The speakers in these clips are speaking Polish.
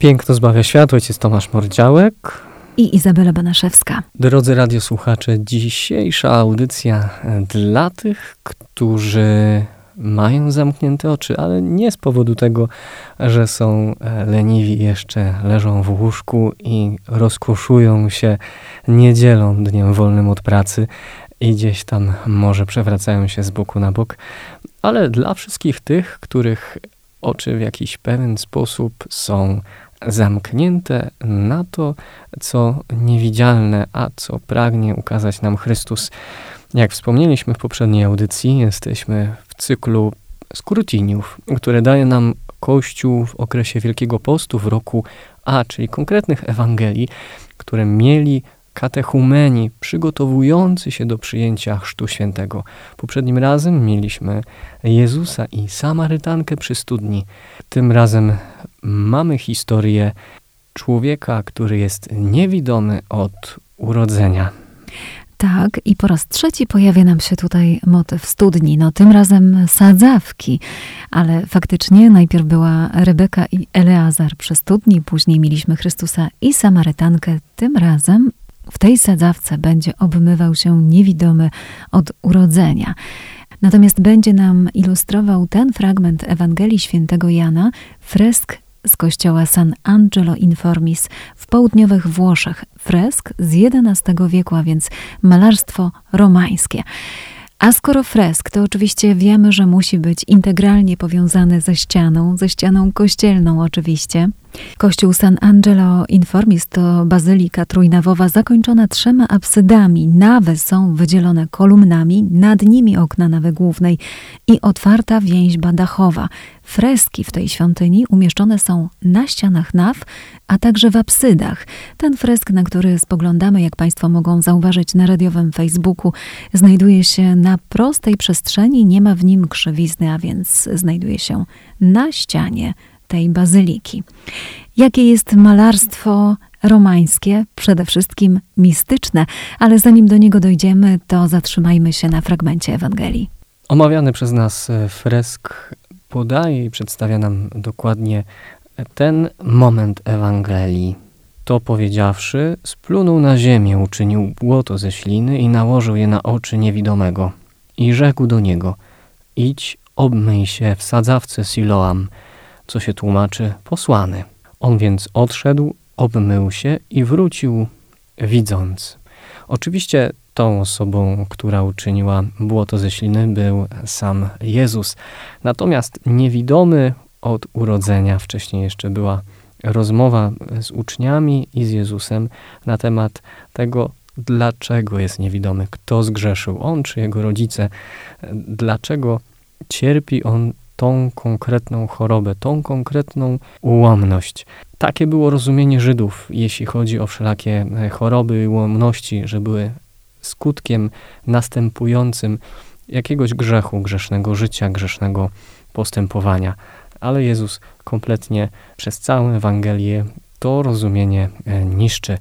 Piękno zbawia świat, ojciec Tomasz Mordziałek i Izabela Banaszewska. Drodzy radiosłuchacze, dzisiejsza audycja dla tych, którzy mają zamknięte oczy, ale nie z powodu tego, że są leniwi, jeszcze leżą w łóżku i rozkoszują się niedzielą, dniem wolnym od pracy i gdzieś tam może przewracają się z boku na bok, ale dla wszystkich tych, których oczy w jakiś pewien sposób są zamknięte na to, co niewidzialne, a co pragnie ukazać nam Chrystus. Jak wspomnieliśmy w poprzedniej audycji, jesteśmy w cyklu skrótiniów, które daje nam Kościół w okresie Wielkiego Postu w roku A, czyli konkretnych Ewangelii, które mieli katechumeni przygotowujący się do przyjęcia Chrztu Świętego. Poprzednim razem mieliśmy Jezusa i Samarytankę przy studni. Tym razem mamy historię człowieka, który jest niewidomy od urodzenia. Tak, i po raz trzeci pojawia nam się tutaj motyw studni, no tym razem sadzawki, ale faktycznie najpierw była Rebeka i Eleazar przy studni, później mieliśmy Chrystusa i Samarytankę, tym razem w tej sadzawce będzie obmywał się niewidomy od urodzenia. Natomiast będzie nam ilustrował ten fragment Ewangelii Świętego Jana, fresk z kościoła San Angelo in Formis w południowych Włoszech. Fresk z XI wieku, a więc malarstwo romańskie. A skoro fresk, to oczywiście wiemy, że musi być integralnie powiązany ze ścianą, ze ścianą kościelną oczywiście. Kościół San Angelo Informis to bazylika trójnawowa zakończona trzema absydami. Nawy są wydzielone kolumnami, nad nimi okna nawy głównej i otwarta więźba dachowa. Freski w tej świątyni umieszczone są na ścianach naw, a także w absydach. Ten fresk, na który spoglądamy, jak Państwo mogą zauważyć na radiowym Facebooku, znajduje się na prostej przestrzeni, nie ma w nim krzywizny, a więc znajduje się na ścianie tej bazyliki. Jakie jest malarstwo romańskie, przede wszystkim mistyczne, ale zanim do niego dojdziemy, to zatrzymajmy się na fragmencie Ewangelii. Omawiany przez nas e, fresk podaje i przedstawia nam dokładnie ten moment Ewangelii. To powiedziawszy, splunął na ziemię, uczynił błoto ze śliny i nałożył je na oczy niewidomego. I rzekł do niego, idź, obmyj się w sadzawce Siloam, co się tłumaczy posłany. On więc odszedł, obmył się i wrócił widząc. Oczywiście tą osobą, która uczyniła błoto ze śliny, był sam Jezus. Natomiast niewidomy od urodzenia, wcześniej jeszcze była rozmowa z uczniami i z Jezusem na temat tego, dlaczego jest niewidomy, kto zgrzeszył, on czy jego rodzice, dlaczego cierpi on tą konkretną chorobę, tą konkretną ułomność. Takie było rozumienie Żydów, jeśli chodzi o wszelakie e, choroby i ułomności, że były skutkiem następującym jakiegoś grzechu, grzesznego życia, grzesznego postępowania. Ale Jezus kompletnie przez całą Ewangelię to rozumienie e, niszczy.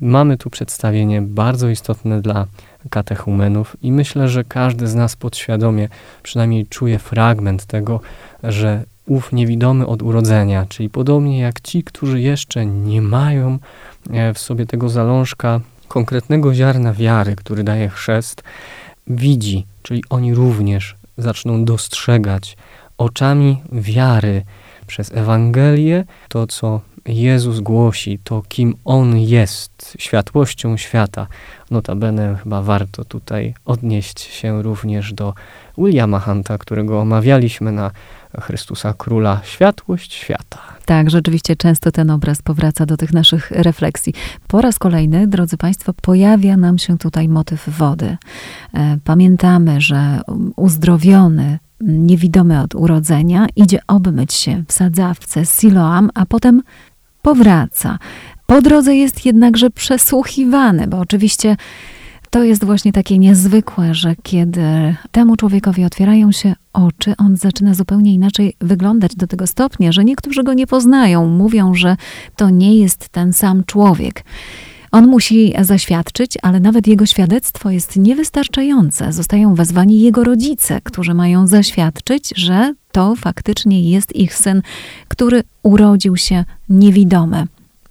Mamy tu przedstawienie bardzo istotne dla katechumenów i myślę, że każdy z nas podświadomie przynajmniej czuje fragment tego, że ów niewidomy od urodzenia, czyli podobnie jak ci, którzy jeszcze nie mają e, w sobie tego zalążka konkretnego ziarna wiary, który daje chrzest, widzi, czyli oni również zaczną dostrzegać oczami wiary przez Ewangelię to, co Jezus głosi, to kim On jest, światłością świata. Notabene chyba warto tutaj odnieść się również do Williama Hunta, którego omawialiśmy na Chrystusa Króla, światłość świata. Tak, rzeczywiście często ten obraz powraca do tych naszych refleksji. Po raz kolejny, drodzy Państwo, pojawia nam się tutaj motyw wody. E, pamiętamy, że uzdrowiony niewidomy od urodzenia, idzie obmyć się w sadzawce Siloam, a potem powraca. Po drodze jest jednakże przesłuchiwany, bo oczywiście to jest właśnie takie niezwykłe, że kiedy temu człowiekowi otwierają się oczy, on zaczyna zupełnie inaczej wyglądać do tego stopnia, że niektórzy go nie poznają, mówią, że to nie jest ten sam człowiek. On musi zaświadczyć, ale nawet jego świadectwo jest niewystarczające. Zostają wezwani jego rodzice, którzy mają zaświadczyć, że to faktycznie jest ich syn, który urodził się niewidomy.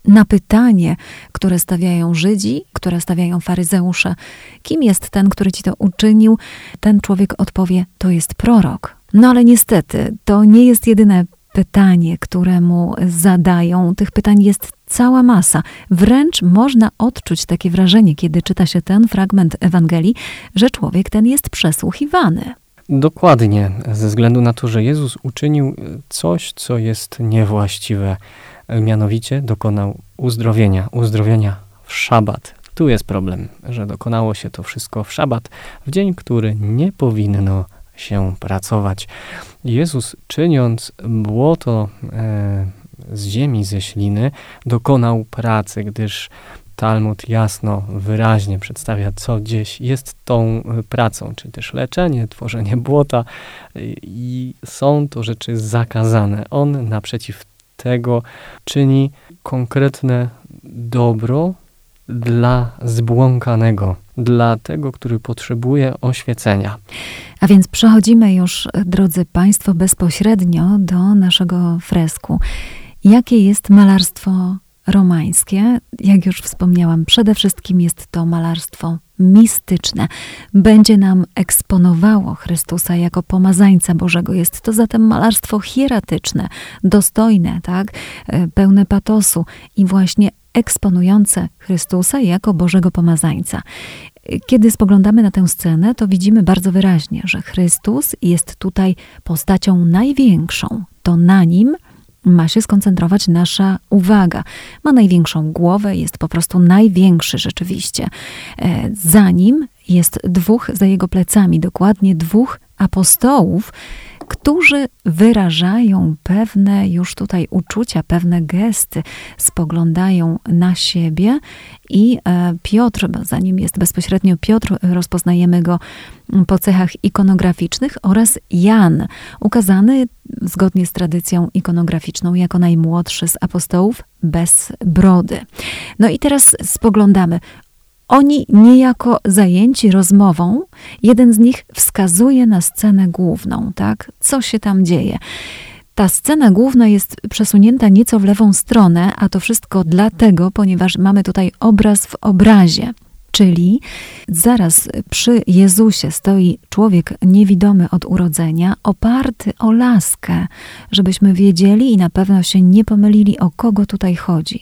Na pytanie, które stawiają Żydzi, które stawiają faryzeusze, kim jest ten, który ci to uczynił, ten człowiek odpowie: To jest prorok. No ale niestety, to nie jest jedyne pytanie, które mu zadają. Tych pytań jest cała masa. Wręcz można odczuć takie wrażenie, kiedy czyta się ten fragment Ewangelii, że człowiek ten jest przesłuchiwany. Dokładnie, ze względu na to, że Jezus uczynił coś, co jest niewłaściwe. Mianowicie dokonał uzdrowienia, uzdrowienia w szabat. Tu jest problem, że dokonało się to wszystko w szabat, w dzień, który nie powinno się pracować. Jezus, czyniąc błoto e, z ziemi, ze śliny, dokonał pracy, gdyż Talmud jasno, wyraźnie przedstawia, co gdzieś jest tą e, pracą, czyli też leczenie, tworzenie błota i są to rzeczy zakazane. On naprzeciw tego czyni konkretne dobro dla zbłąkanego, dla tego, który potrzebuje oświecenia. A więc przechodzimy już, drodzy Państwo, bezpośrednio do naszego fresku. Jakie jest malarstwo romańskie? Jak już wspomniałam, przede wszystkim jest to malarstwo mistyczne. Będzie nam eksponowało Chrystusa jako pomazańca Bożego. Jest to zatem malarstwo hieratyczne, dostojne, tak? E, pełne patosu i właśnie eksponujące Chrystusa jako Bożego pomazańca. Kiedy spoglądamy na tę scenę, to widzimy bardzo wyraźnie, że Chrystus jest tutaj postacią największą. To na nim ma się skoncentrować nasza uwaga. Ma największą głowę, jest po prostu największy rzeczywiście. E, za nim jest dwóch, za jego plecami, dokładnie dwóch apostołów, którzy wyrażają pewne już tutaj uczucia, pewne gesty, spoglądają na siebie i e, Piotr, zanim jest bezpośrednio Piotr, rozpoznajemy go po cechach ikonograficznych oraz Jan, ukazany zgodnie z tradycją ikonograficzną jako najmłodszy z apostołów bez brody. No i teraz spoglądamy. Oni niejako zajęci rozmową, jeden z nich wskazuje na scenę główną, tak? Co się tam dzieje? Ta scena główna jest przesunięta nieco w lewą stronę, a to wszystko dlatego, ponieważ mamy tutaj obraz w obrazie. Czyli zaraz przy Jezusie stoi człowiek niewidomy od urodzenia, oparty o laskę, żebyśmy wiedzieli i na pewno się nie pomylili, o kogo tutaj chodzi.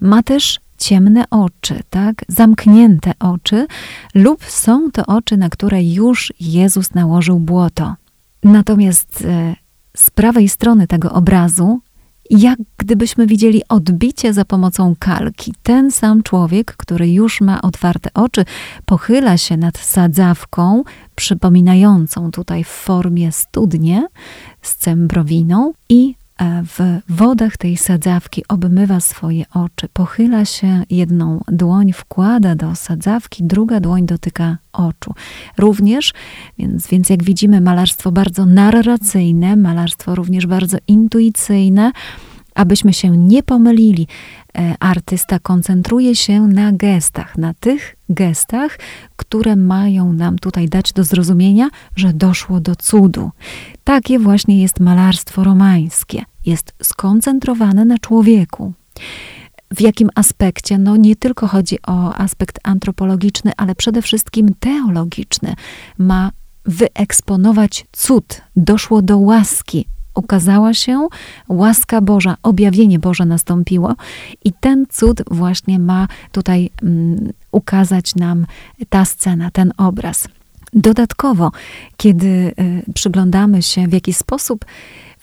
Ma też ciemne oczy, tak? Zamknięte oczy, lub są to oczy, na które już Jezus nałożył błoto. Natomiast e, z prawej strony tego obrazu, jak gdybyśmy widzieli odbicie za pomocą kalki. Ten sam człowiek, który już ma otwarte oczy, pochyla się nad sadzawką, przypominającą tutaj w formie studnie z cembrowiną i w wodach tej sadzawki obmywa swoje oczy, pochyla się, jedną dłoń wkłada do sadzawki, druga dłoń dotyka oczu. Również, więc, więc jak widzimy, malarstwo bardzo narracyjne, malarstwo również bardzo intuicyjne, abyśmy się nie pomylili. E, artysta koncentruje się na gestach, na tych gestach, które mają nam tutaj dać do zrozumienia, że doszło do cudu. Takie właśnie jest malarstwo romańskie. Jest skoncentrowane na człowieku. W jakim aspekcie? No nie tylko chodzi o aspekt antropologiczny, ale przede wszystkim teologiczny. Ma wyeksponować cud. Doszło do łaski, ukazała się łaska Boża, objawienie Boże nastąpiło i ten cud właśnie ma tutaj um, ukazać nam ta scena, ten obraz. Dodatkowo, kiedy y, przyglądamy się, w jaki sposób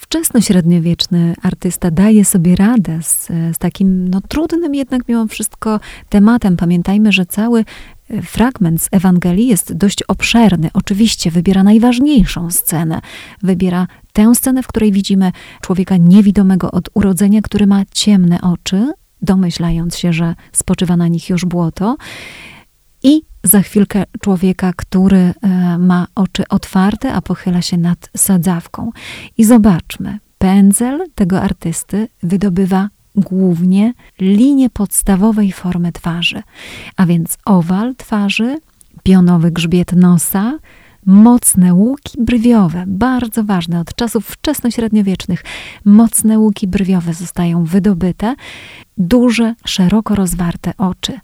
wczesnośredniowieczny artysta daje sobie radę z, z takim no, trudnym jednak mimo wszystko tematem. Pamiętajmy, że cały e, fragment z Ewangelii jest dość obszerny. Oczywiście wybiera najważniejszą scenę. Wybiera tę scenę, w której widzimy człowieka niewidomego od urodzenia, który ma ciemne oczy, domyślając się, że spoczywa na nich już błoto. I za chwilkę człowieka, który e, ma oczy otwarte, a pochyla się nad sadzawką. I zobaczmy, pędzel tego artysty wydobywa głównie linię podstawowej formy twarzy, a więc owal twarzy, pionowy grzbiet nosa, mocne łuki brwiowe, bardzo ważne, od czasów wczesnośredniowiecznych, mocne łuki brwiowe zostają wydobyte, duże, szeroko rozwarte oczy.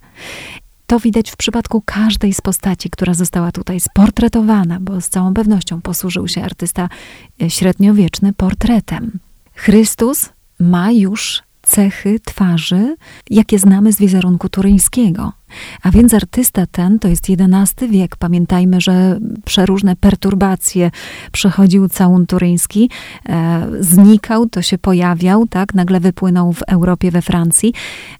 To widać w przypadku każdej z postaci, która została tutaj sportretowana, bo z całą pewnością posłużył się artysta średniowieczny portretem. Chrystus ma już cechy twarzy, jakie znamy z wizerunku turyńskiego. A więc artysta ten to jest XI wiek. Pamiętajmy, że przeróżne perturbacje przechodził całun turyński, e, znikał, to się pojawiał, tak, nagle wypłynął w Europie, we Francji.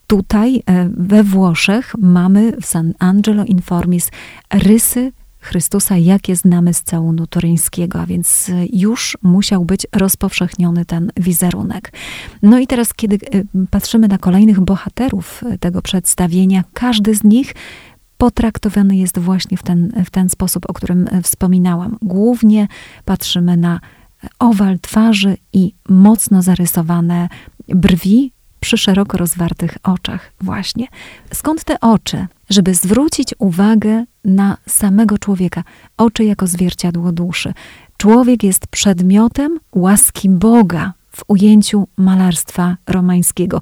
Tutaj e, we Włoszech mamy w San Angelo Informis rysy Chrystusa, jakie znamy z całunu turyńskiego, a więc e, już musiał być rozpowszechniony ten wizerunek. No i teraz, kiedy e, patrzymy na kolejnych bohaterów e, tego przedstawienia, każdy z nich potraktowany jest właśnie w ten, w ten sposób, o którym wspominałam. Głównie patrzymy na owal twarzy i mocno zarysowane brwi przy szeroko rozwartych oczach, właśnie. Skąd te oczy? Żeby zwrócić uwagę na samego człowieka, oczy jako zwierciadło duszy. Człowiek jest przedmiotem łaski Boga w ujęciu malarstwa romańskiego.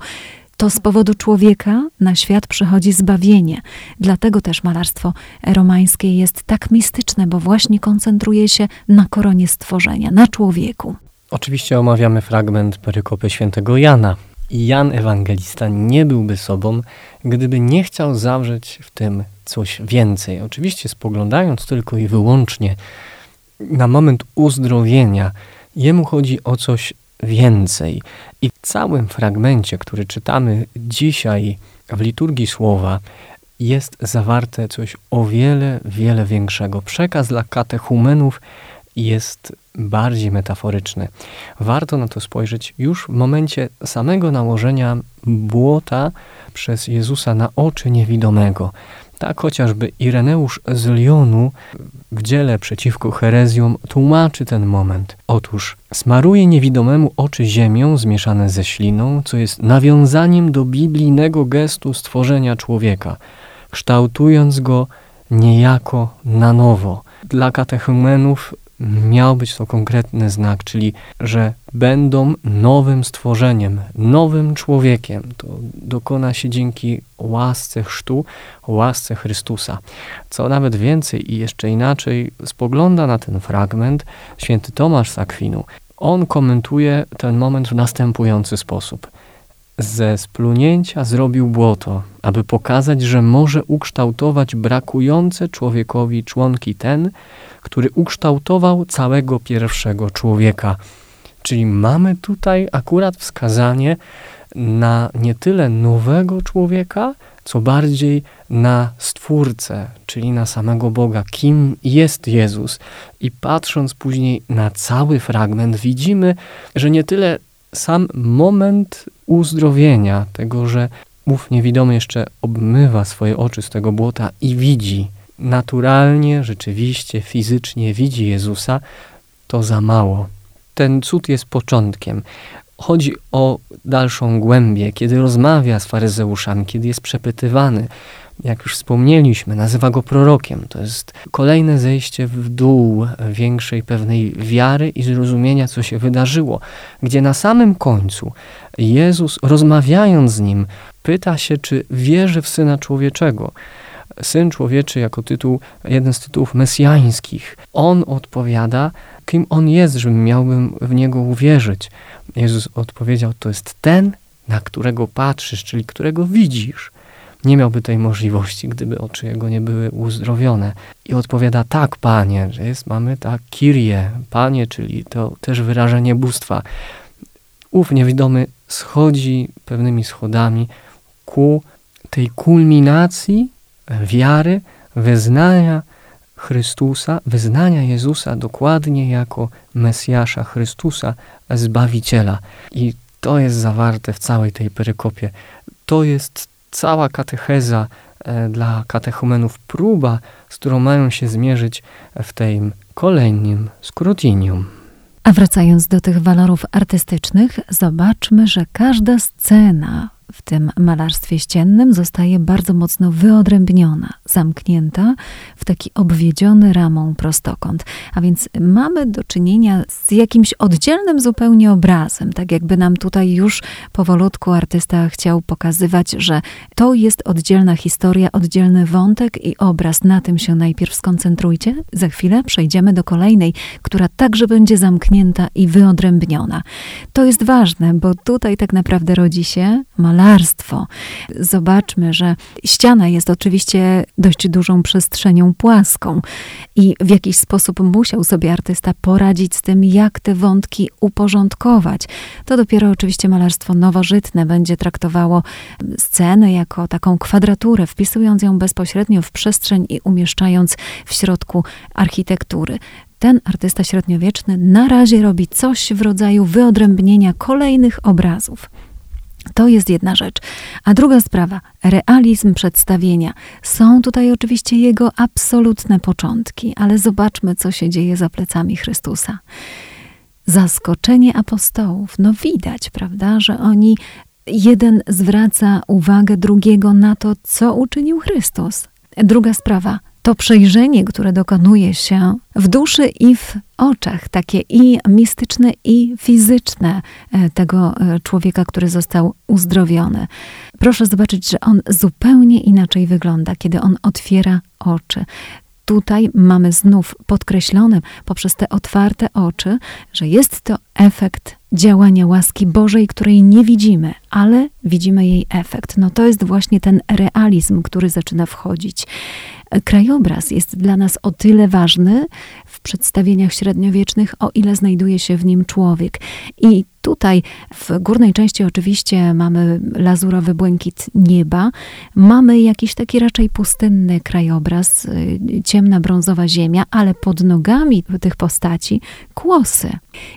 To z powodu człowieka na świat przychodzi zbawienie. Dlatego też malarstwo romańskie jest tak mistyczne, bo właśnie koncentruje się na koronie stworzenia, na człowieku. Oczywiście omawiamy fragment perykopy świętego Jana, Jan Ewangelista nie byłby sobą, gdyby nie chciał zawrzeć w tym coś więcej. Oczywiście spoglądając tylko i wyłącznie na moment uzdrowienia, jemu chodzi o coś więcej. I w całym fragmencie, który czytamy dzisiaj w liturgii słowa, jest zawarte coś o wiele, wiele większego. Przekaz dla katechumenów jest bardziej metaforyczny. Warto na to spojrzeć już w momencie samego nałożenia błota przez Jezusa na oczy niewidomego. Tak chociażby Ireneusz z Lyonu w dziele przeciwko herezjom tłumaczy ten moment. Otóż smaruje niewidomemu oczy ziemią zmieszane ze śliną, co jest nawiązaniem do biblijnego gestu stworzenia człowieka, kształtując go niejako na nowo. Dla katechumenów miał być to konkretny znak, czyli że będą nowym stworzeniem, nowym człowiekiem. To dokona się dzięki łasce chrztu, łasce Chrystusa. Co nawet więcej i jeszcze inaczej spogląda na ten fragment święty Tomasz z Akwinu. On komentuje ten moment w następujący sposób. Ze splunięcia zrobił błoto, aby pokazać, że może ukształtować brakujące człowiekowi członki ten, który ukształtował całego pierwszego człowieka. Czyli mamy tutaj akurat wskazanie na nie tyle nowego człowieka, co bardziej na Stwórcę, czyli na samego Boga, kim jest Jezus. I patrząc później na cały fragment, widzimy, że nie tyle sam moment uzdrowienia, tego, że ów niewidomy jeszcze obmywa swoje oczy z tego błota i widzi, naturalnie, rzeczywiście, fizycznie widzi Jezusa, to za mało. Ten cud jest początkiem. Chodzi o dalszą głębię, kiedy rozmawia z faryzeuszami, kiedy jest przepytywany. Jak już wspomnieliśmy, nazywa go prorokiem. To jest kolejne zejście w dół większej pewnej wiary i zrozumienia, co się wydarzyło, gdzie na samym końcu Jezus, rozmawiając z nim, pyta się, czy wierzy w Syna Człowieczego. Syn Człowieczy jako tytuł, jeden z tytułów mesjańskich. On odpowiada, kim on jest, żebym miałbym w niego uwierzyć. Jezus odpowiedział, to jest ten, na którego patrzysz, czyli którego widzisz. Nie miałby tej możliwości, gdyby oczy jego nie były uzdrowione. I odpowiada, tak, panie, że jest, mamy tak, kirie, panie, czyli to też wyrażenie bóstwa. Ów niewidomy schodzi pewnymi schodami ku tej kulminacji wiary, wyznania Chrystusa, wyznania Jezusa dokładnie jako Mesjasza Chrystusa, Zbawiciela. I to jest zawarte w całej tej perykopie. to jest cała katecheza e, dla katechumenów, próba, z którą mają się zmierzyć w tym kolejnym scrutinium. A wracając do tych walorów artystycznych, zobaczmy, że każda scena w tym malarstwie ściennym zostaje bardzo mocno wyodrębniona, zamknięta w taki obwiedziony ramą prostokąt. A więc mamy do czynienia z jakimś oddzielnym zupełnie obrazem, tak jakby nam tutaj już powolutku artysta chciał pokazywać, że to jest oddzielna historia, oddzielny wątek i obraz. Na tym się najpierw skoncentrujcie. Za chwilę przejdziemy do kolejnej, która także będzie zamknięta i wyodrębniona. To jest ważne, bo tutaj tak naprawdę rodzi się malarstwo malarstwo. Zobaczmy, że ściana jest oczywiście dość dużą przestrzenią płaską i w jakiś sposób musiał sobie artysta poradzić z tym, jak te wątki uporządkować. To dopiero oczywiście malarstwo nowożytne będzie traktowało scenę jako taką kwadraturę, wpisując ją bezpośrednio w przestrzeń i umieszczając w środku architektury ten artysta średniowieczny na razie robi coś w rodzaju wyodrębnienia kolejnych obrazów. To jest jedna rzecz. A druga sprawa, realizm przedstawienia. Są tutaj oczywiście jego absolutne początki, ale zobaczmy, co się dzieje za plecami Chrystusa. Zaskoczenie apostołów. No widać, prawda, że oni jeden zwraca uwagę drugiego na to, co uczynił Chrystus. Druga sprawa, to przejrzenie, które dokonuje się w duszy i w oczach, takie i mistyczne, i fizyczne e, tego e, człowieka, który został uzdrowiony. Proszę zobaczyć, że on zupełnie inaczej wygląda, kiedy on otwiera oczy tutaj mamy znów podkreślone poprzez te otwarte oczy, że jest to efekt działania łaski Bożej, której nie widzimy, ale widzimy jej efekt. No to jest właśnie ten realizm, który zaczyna wchodzić. Krajobraz jest dla nas o tyle ważny w przedstawieniach średniowiecznych, o ile znajduje się w nim człowiek. I tutaj w górnej części oczywiście mamy lazurowy błękit nieba, mamy jakiś taki raczej pustynny krajobraz, y, ciemna brązowa ziemia, ale pod nogami tych postaci kłosy.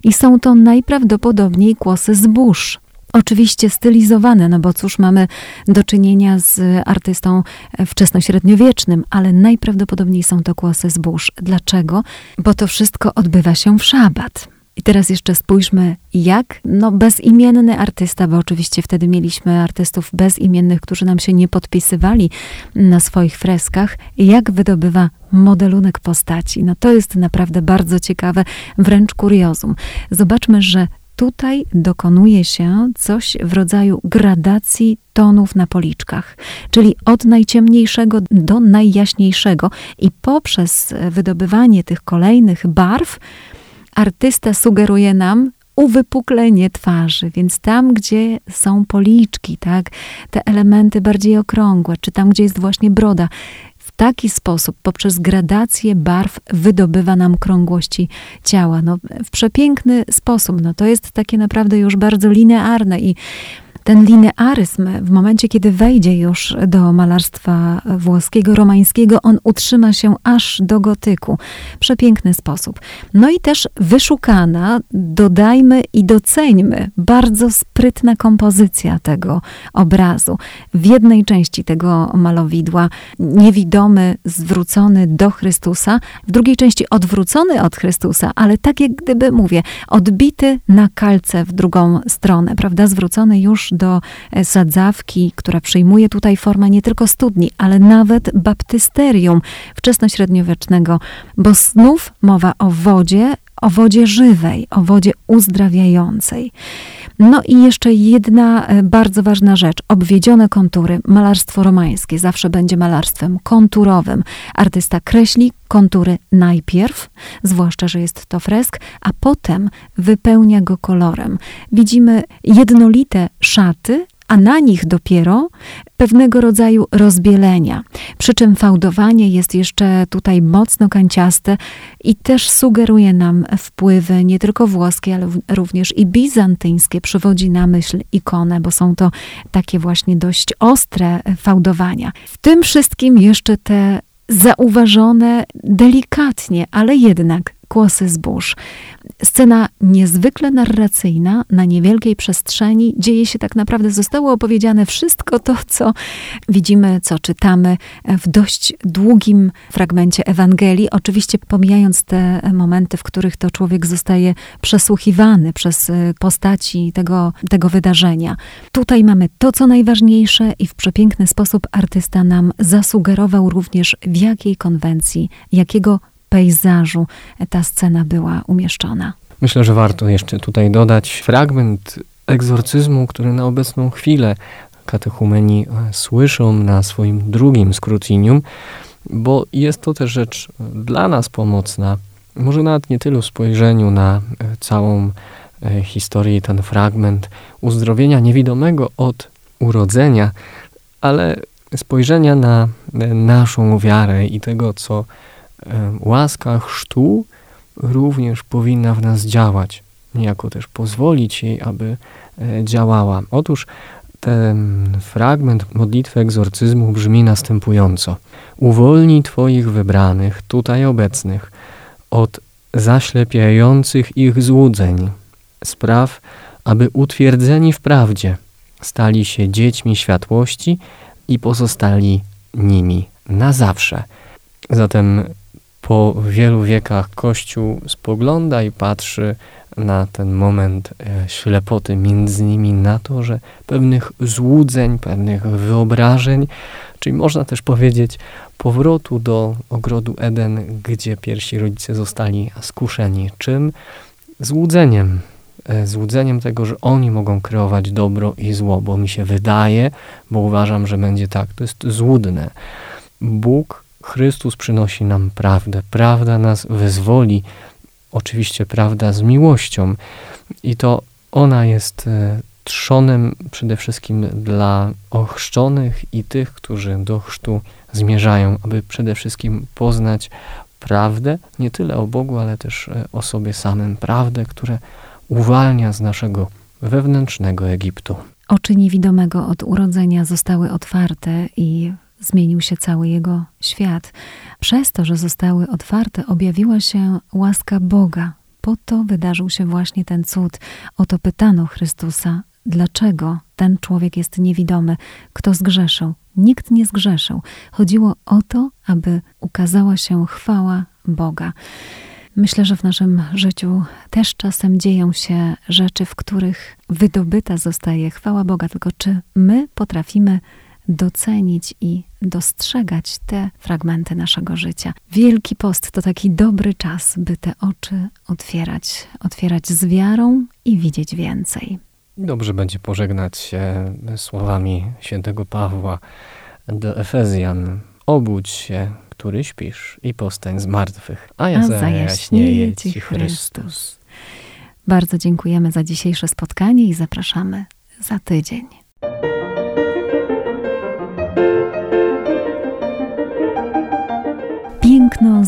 I są to najprawdopodobniej kłosy zbóż oczywiście stylizowane, no bo cóż mamy do czynienia z artystą wczesnośredniowiecznym, ale najprawdopodobniej są to kłosy zbóż. Dlaczego? Bo to wszystko odbywa się w szabat. I teraz jeszcze spójrzmy, jak no, bezimienny artysta, bo oczywiście wtedy mieliśmy artystów bezimiennych, którzy nam się nie podpisywali na swoich freskach, jak wydobywa modelunek postaci. No to jest naprawdę bardzo ciekawe, wręcz kuriozum. Zobaczmy, że tutaj dokonuje się coś w rodzaju gradacji tonów na policzkach, czyli od najciemniejszego do najjaśniejszego, i poprzez wydobywanie tych kolejnych barw, artysta sugeruje nam uwypuklenie twarzy, więc tam, gdzie są policzki, tak, te elementy bardziej okrągłe, czy tam, gdzie jest właśnie broda, taki sposób, poprzez gradację barw, wydobywa nam krągłości ciała. No, w przepiękny sposób. No, to jest takie naprawdę już bardzo linearne i ten linearyzm, w momencie, kiedy wejdzie już do malarstwa włoskiego, romańskiego, on utrzyma się aż do gotyku. Przepiękny sposób. No i też wyszukana, dodajmy i doceńmy, bardzo sprytna kompozycja tego obrazu. W jednej części tego malowidła niewidomy, zwrócony do Chrystusa, w drugiej części odwrócony od Chrystusa, ale tak jak gdyby, mówię, odbity na kalce w drugą stronę, prawda, zwrócony już do e, sadzawki, która przyjmuje tutaj formę nie tylko studni, ale nawet baptysterium wczesnośredniowiecznego, bo znów mowa o wodzie, o wodzie żywej, o wodzie uzdrawiającej. No i jeszcze jedna e, bardzo ważna rzecz. Obwiedzione kontury. Malarstwo romańskie zawsze będzie malarstwem konturowym. Artysta kreśli kontury najpierw, zwłaszcza, że jest to fresk, a potem wypełnia go kolorem. Widzimy jednolite szaty, a na nich dopiero pewnego rodzaju rozbielenia. Przy czym fałdowanie jest jeszcze tutaj mocno kanciaste i też sugeruje nam wpływy nie tylko włoskie, ale również i bizantyńskie. Przywodzi na myśl ikonę, bo są to takie właśnie dość ostre fałdowania. W tym wszystkim jeszcze te zauważone delikatnie, ale jednak kłosy zbóż. Scena niezwykle narracyjna, na niewielkiej przestrzeni. Dzieje się tak naprawdę, zostało opowiedziane wszystko to, co widzimy, co czytamy w dość długim fragmencie Ewangelii. Oczywiście pomijając te momenty, w których to człowiek zostaje przesłuchiwany przez postaci tego, tego wydarzenia. Tutaj mamy to, co najważniejsze i w przepiękny sposób artysta nam zasugerował również, w jakiej konwencji, jakiego pejzażu ta scena była umieszczona. Myślę, że warto jeszcze tutaj dodać fragment egzorcyzmu, który na obecną chwilę katechumeni e, słyszą na swoim drugim skrócinium, bo jest to też rzecz dla nas pomocna, może nawet nie tylu spojrzeniu na e, całą e, historię, ten fragment uzdrowienia niewidomego od urodzenia, ale spojrzenia na naszą wiarę i tego, co łaska chrztu również powinna w nas działać, niejako też pozwolić jej, aby e, działała. Otóż ten fragment modlitwy egzorcyzmu brzmi następująco. Uwolnij Twoich wybranych, tutaj obecnych, od zaślepiających ich złudzeń. Spraw, aby utwierdzeni w prawdzie stali się dziećmi światłości i pozostali nimi na zawsze. Zatem po wielu wiekach Kościół spogląda i patrzy na ten moment e, ślepoty, między nimi na to, że pewnych złudzeń, pewnych wyobrażeń, czyli można też powiedzieć powrotu do ogrodu Eden, gdzie pierwsi rodzice zostali skuszeni. Czym? Złudzeniem. E, złudzeniem tego, że oni mogą kreować dobro i zło, bo mi się wydaje, bo uważam, że będzie tak. To jest złudne. Bóg Chrystus przynosi nam prawdę. Prawda nas wyzwoli. Oczywiście prawda z miłością. I to ona jest e, trzonem przede wszystkim dla ochrzczonych i tych, którzy do chrztu zmierzają, aby przede wszystkim poznać prawdę, nie tyle o Bogu, ale też e, o sobie samym. Prawdę, która uwalnia z naszego wewnętrznego Egiptu. Oczy niewidomego od urodzenia zostały otwarte i zmienił się cały jego świat. Przez to, że zostały otwarte, objawiła się łaska Boga. Po to wydarzył się właśnie ten cud. Oto pytano Chrystusa, dlaczego ten człowiek jest niewidomy, kto zgrzeszył. Nikt nie zgrzeszył. Chodziło o to, aby ukazała się chwała Boga. Myślę, że w naszym życiu też czasem dzieją się rzeczy, w których wydobyta zostaje chwała Boga, tylko czy my potrafimy docenić i dostrzegać te fragmenty naszego życia. Wielki Post to taki dobry czas, by te oczy otwierać, otwierać z wiarą i widzieć więcej. Dobrze będzie pożegnać się słowami świętego Pawła do Efezjan. Obudź się, który śpisz i postań z martwych, a ja a zajaśnieje Ci Chrystus. Bardzo dziękujemy za dzisiejsze spotkanie i zapraszamy za tydzień.